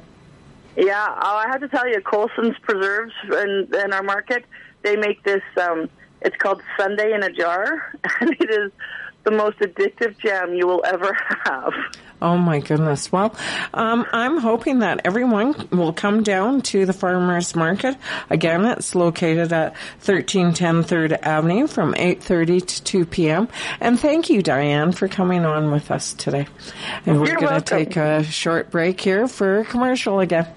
Yeah, oh, I have to tell you, Colson's Preserves in, in our market, they make this, um, it's called Sunday in a Jar, and it is the most addictive jam you will ever have. Oh my goodness. Well, um, I'm hoping that everyone will come down to the farmers market. Again, it's located at 1310 3rd Avenue from 8.30 to 2 p.m. And thank you, Diane, for coming on with us today. And we're going to take a short break here for commercial again.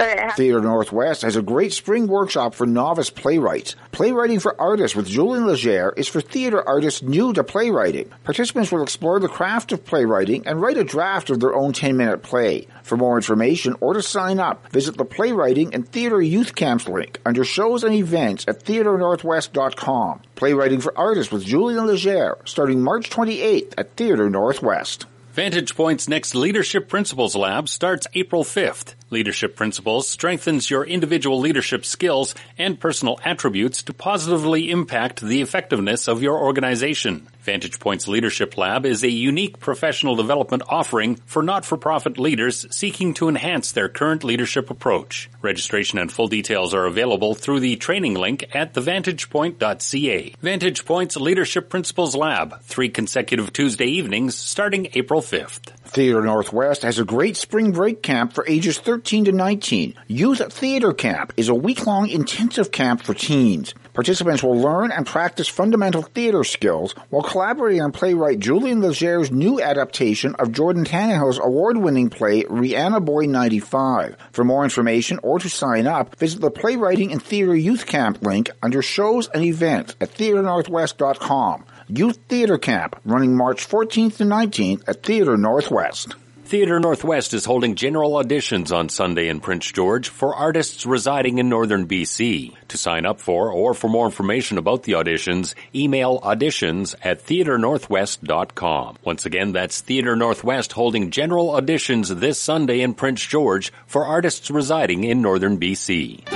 Theatre Northwest has a great spring workshop for novice playwrights. Playwriting for Artists with Julian Legere is for theatre artists new to playwriting. Participants will explore the craft of playwriting and write a draft of their own 10-minute play. For more information or to sign up, visit the Playwriting and Theatre Youth Camps link under shows and events at theatrenorthwest.com. Playwriting for Artists with Julian Legere, starting March 28th at Theatre Northwest. Vantage Point's next Leadership Principles Lab starts April 5th. Leadership Principles strengthens your individual leadership skills and personal attributes to positively impact the effectiveness of your organization. Vantage Point's Leadership Lab is a unique professional development offering for not-for-profit leaders seeking to enhance their current leadership approach. Registration and full details are available through the training link at thevantagepoint.ca. Vantage Point's Leadership Principles Lab, three consecutive Tuesday evenings starting April 5th. Theatre Northwest has a great spring break camp for ages 13 to 19. Youth Theatre Camp is a week-long intensive camp for teens. Participants will learn and practice fundamental theatre skills while collaborating on playwright Julian Legere's new adaptation of Jordan Tannahill's award-winning play Rihanna Boy 95. For more information or to sign up, visit the Playwriting and Theatre Youth Camp link under shows and events at theatrenorthwest.com. Youth Theatre Camp, running March 14th to 19th at Theatre Northwest. Theatre Northwest is holding general auditions on Sunday in Prince George for artists residing in northern BC. To sign up for or for more information about the auditions, email auditions at theatrenorthwest.com. Once again, that's Theatre Northwest holding general auditions this Sunday in Prince George for artists residing in northern BC.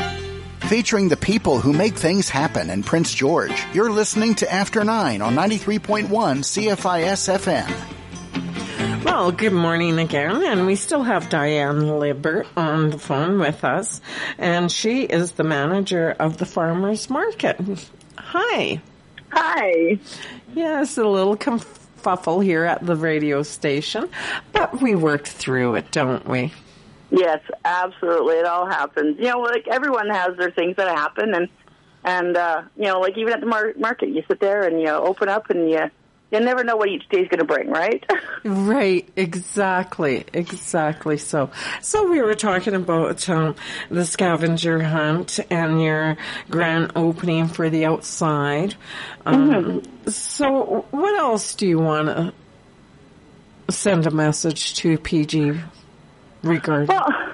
Featuring the people who make things happen in Prince George. You're listening to After 9 on 93.1 CFIS FM. Well, good morning again, and we still have Diane Libert on the phone with us, and she is the manager of the farmers market. Hi. Hi. Yes, a little kerfuffle here at the radio station, but we worked through it, don't we? Yes, absolutely. It all happens. You know, like everyone has their things that happen, and and uh, you know, like even at the mar- market, you sit there and you open up, and you you never know what each day is going to bring, right? Right, exactly, exactly. So, so we were talking about um, the scavenger hunt and your grand opening for the outside. Um, So, what else do you want to send a message to PG regarding? Well,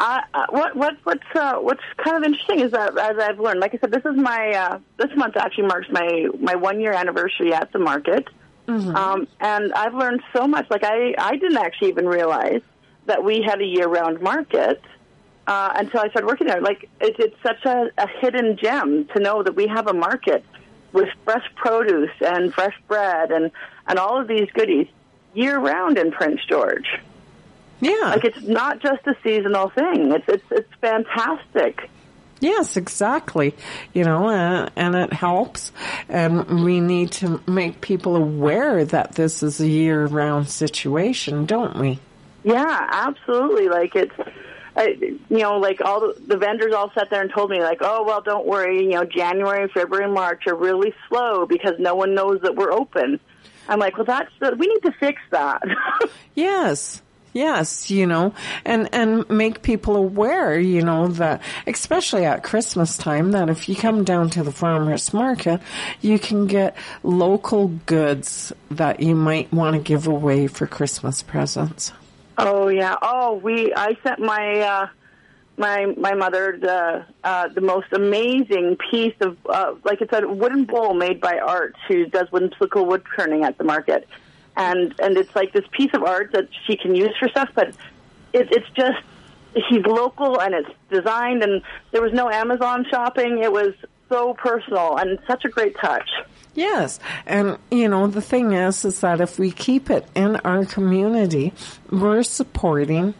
uh, what what what's uh, what's kind of interesting is that as I've learned, like I said, this is my uh, this month actually marks my my one year anniversary at the market, um, and I've learned so much. Like I I didn't actually even realize that we had a year round market. Uh, until I started working there, like it, it's such a, a hidden gem to know that we have a market with fresh produce and fresh bread and and all of these goodies year round in Prince George. Yeah. Like it's not just a seasonal thing. It's it's it's fantastic. Yes, exactly. You know, uh, and it helps. And we need to make people aware that this is a year-round situation, don't we? Yeah, absolutely. Like it's, uh, you know, like all the, the vendors all sat there and told me, like, oh well, don't worry. You know, January, February, March are really slow because no one knows that we're open. I'm like, well, that's we need to fix that. yes. Yes, you know, and, and make people aware, you know, that especially at Christmas time, that if you come down to the farmer's market, you can get local goods that you might want to give away for Christmas presents. Oh yeah. Oh, we. I sent my uh, my my mother the uh, the most amazing piece of uh, like it's a wooden bowl made by Art who does whimsical wood turning at the market, and and it's like this piece of art that she can use for stuff, but it, it's just he's local and it's designed and there was no Amazon shopping. It was so personal and such a great touch. Yes, and you know the thing is, is that if we keep it in our community, we're supporting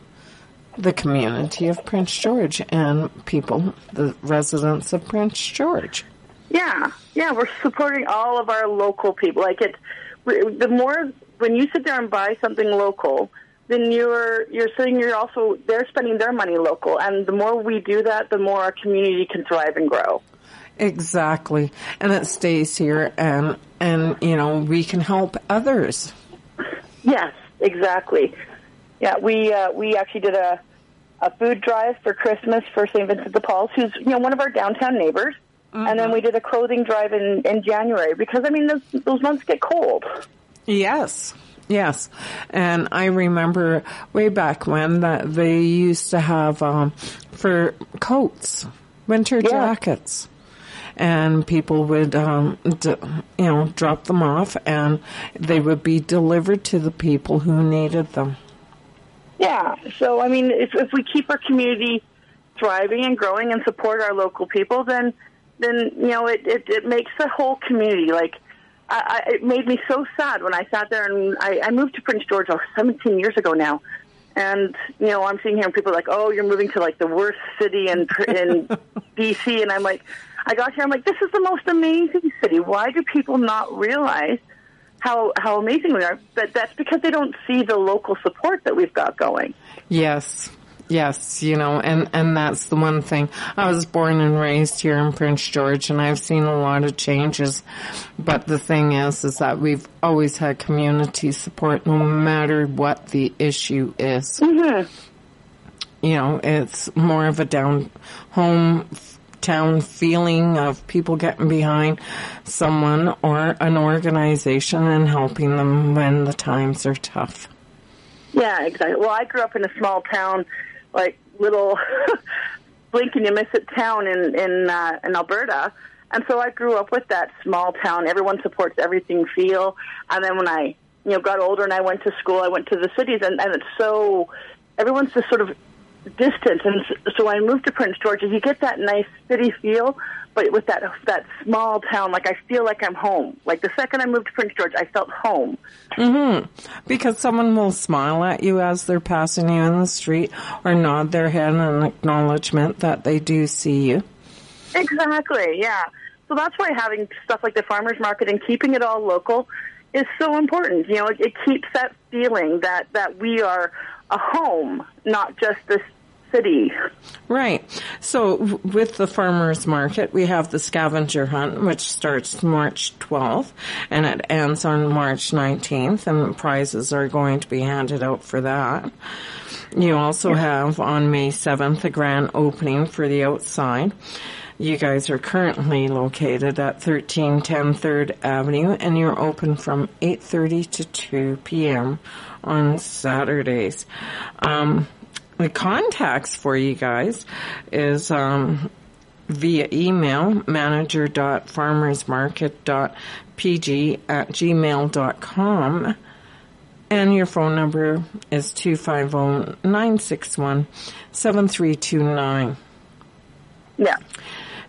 the community of Prince George and people, the residents of Prince George. Yeah, yeah, we're supporting all of our local people. Like it, the more when you sit there and buy something local, then you're you're sitting. You're also they're spending their money local, and the more we do that, the more our community can thrive and grow. Exactly. And it stays here and and you know, we can help others. Yes, exactly. Yeah, we uh, we actually did a a food drive for Christmas for St. Vincent de Paul's, who's you know one of our downtown neighbors. Mm-hmm. And then we did a clothing drive in, in January because I mean those those months get cold. Yes. Yes, and I remember way back when that they used to have um, for coats, winter yeah. jackets and people would, um, d- you know, drop them off, and they would be delivered to the people who needed them. Yeah. So I mean, if, if we keep our community thriving and growing and support our local people, then then you know it it, it makes the whole community like. I, I, it made me so sad when I sat there and I, I moved to Prince George oh, 17 years ago now, and you know I'm seeing here and people are like, oh, you're moving to like the worst city in in BC, and I'm like, I got here. I'm like, this is the most amazing city. Why do people not realize how how amazing we are? But that's because they don't see the local support that we've got going. Yes. Yes, you know, and, and that's the one thing. I was born and raised here in Prince George and I've seen a lot of changes. But the thing is, is that we've always had community support no matter what the issue is. Mm-hmm. You know, it's more of a down home town feeling of people getting behind someone or an organization and helping them when the times are tough. Yeah, exactly. Well, I grew up in a small town, like little blink and you miss it town in in uh, in Alberta, and so I grew up with that small town. Everyone supports everything feel, and then when I you know got older and I went to school, I went to the cities, and and it's so everyone's just sort of distant. And so I moved to Prince George, you get that nice city feel, but with that that small town, like I feel like I'm home. Like the second I moved to Prince George, I felt home. Mm-hmm. Because someone will smile at you as they're passing you in the street, or nod their head in acknowledgement that they do see you. Exactly. Yeah. So that's why having stuff like the farmers market and keeping it all local is so important. You know, it, it keeps that feeling that that we are a home, not just this city. Right. So with the farmers market, we have the scavenger hunt, which starts March 12th and it ends on March 19th and prizes are going to be handed out for that. You also have on May 7th a grand opening for the outside. You guys are currently located at 1310 3rd Avenue and you're open from 8.30 to 2 p.m. on Saturdays. Um, the contacts for you guys is um, via email manager.farmersmarket.pg at gmail.com and your phone number is 250-961-7329. Yeah.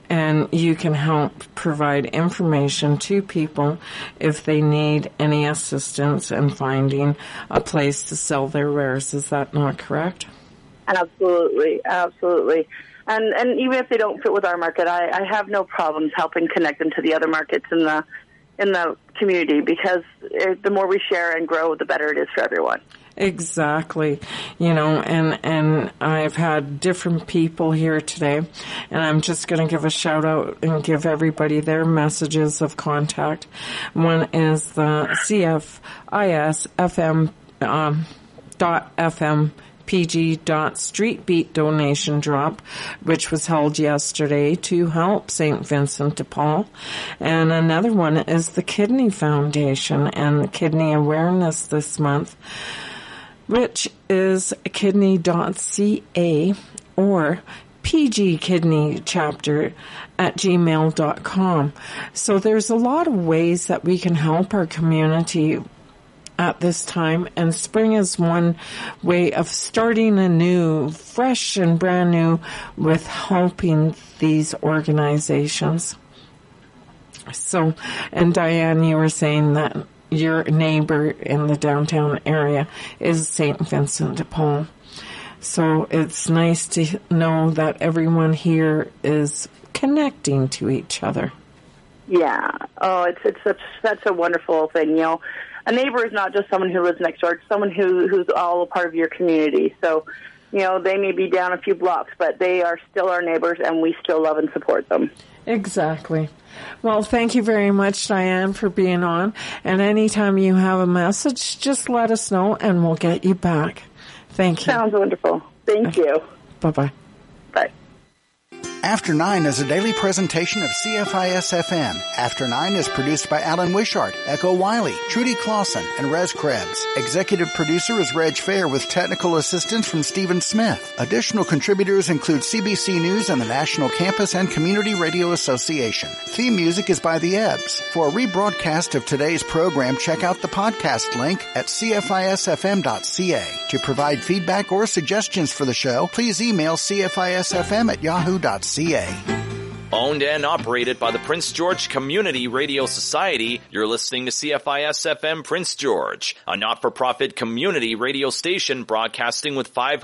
and you can help provide information to people if they need any assistance in finding a place to sell their wares. Is that not correct? Absolutely, absolutely. And and even if they don't fit with our market, I, I have no problems helping connect them to the other markets in the in the community because the more we share and grow, the better it is for everyone. Exactly. You know, and, and I've had different people here today, and I'm just going to give a shout out and give everybody their messages of contact. One is the CFIS FM, um, dot FM pg.streetbeat donation drop, which was held yesterday to help St. Vincent de Paul. And another one is the Kidney Foundation and the Kidney Awareness this month, which is kidney.ca or PG Kidney Chapter at gmail.com. So there's a lot of ways that we can help our community at this time, and spring is one way of starting anew, fresh and brand new, with helping these organizations. So, and Diane, you were saying that your neighbor in the downtown area is St. Vincent de Paul. So it's nice to know that everyone here is connecting to each other. Yeah. Oh, it's it's such that's a wonderful thing. You know, a neighbor is not just someone who lives next door; it's someone who who's all a part of your community. So, you know, they may be down a few blocks, but they are still our neighbors, and we still love and support them. Exactly. Well, thank you very much, Diane, for being on. And anytime you have a message, just let us know, and we'll get you back. Thank you. Sounds wonderful. Thank you. Bye bye. Bye. After Nine is a daily presentation of CFIS FM. After Nine is produced by Alan Wishart, Echo Wiley, Trudy Clausen, and Rez Krebs. Executive producer is Reg Fair with technical assistance from Stephen Smith. Additional contributors include CBC News and the National Campus and Community Radio Association. Theme music is by The Ebbs. For a rebroadcast of today's program, check out the podcast link at cfisfm.ca. To provide feedback or suggestions for the show, please email cfisfm at yahoo.ca. Owned and operated by the Prince George Community Radio Society, you're listening to CFIS FM Prince George, a not-for-profit community radio station broadcasting with 500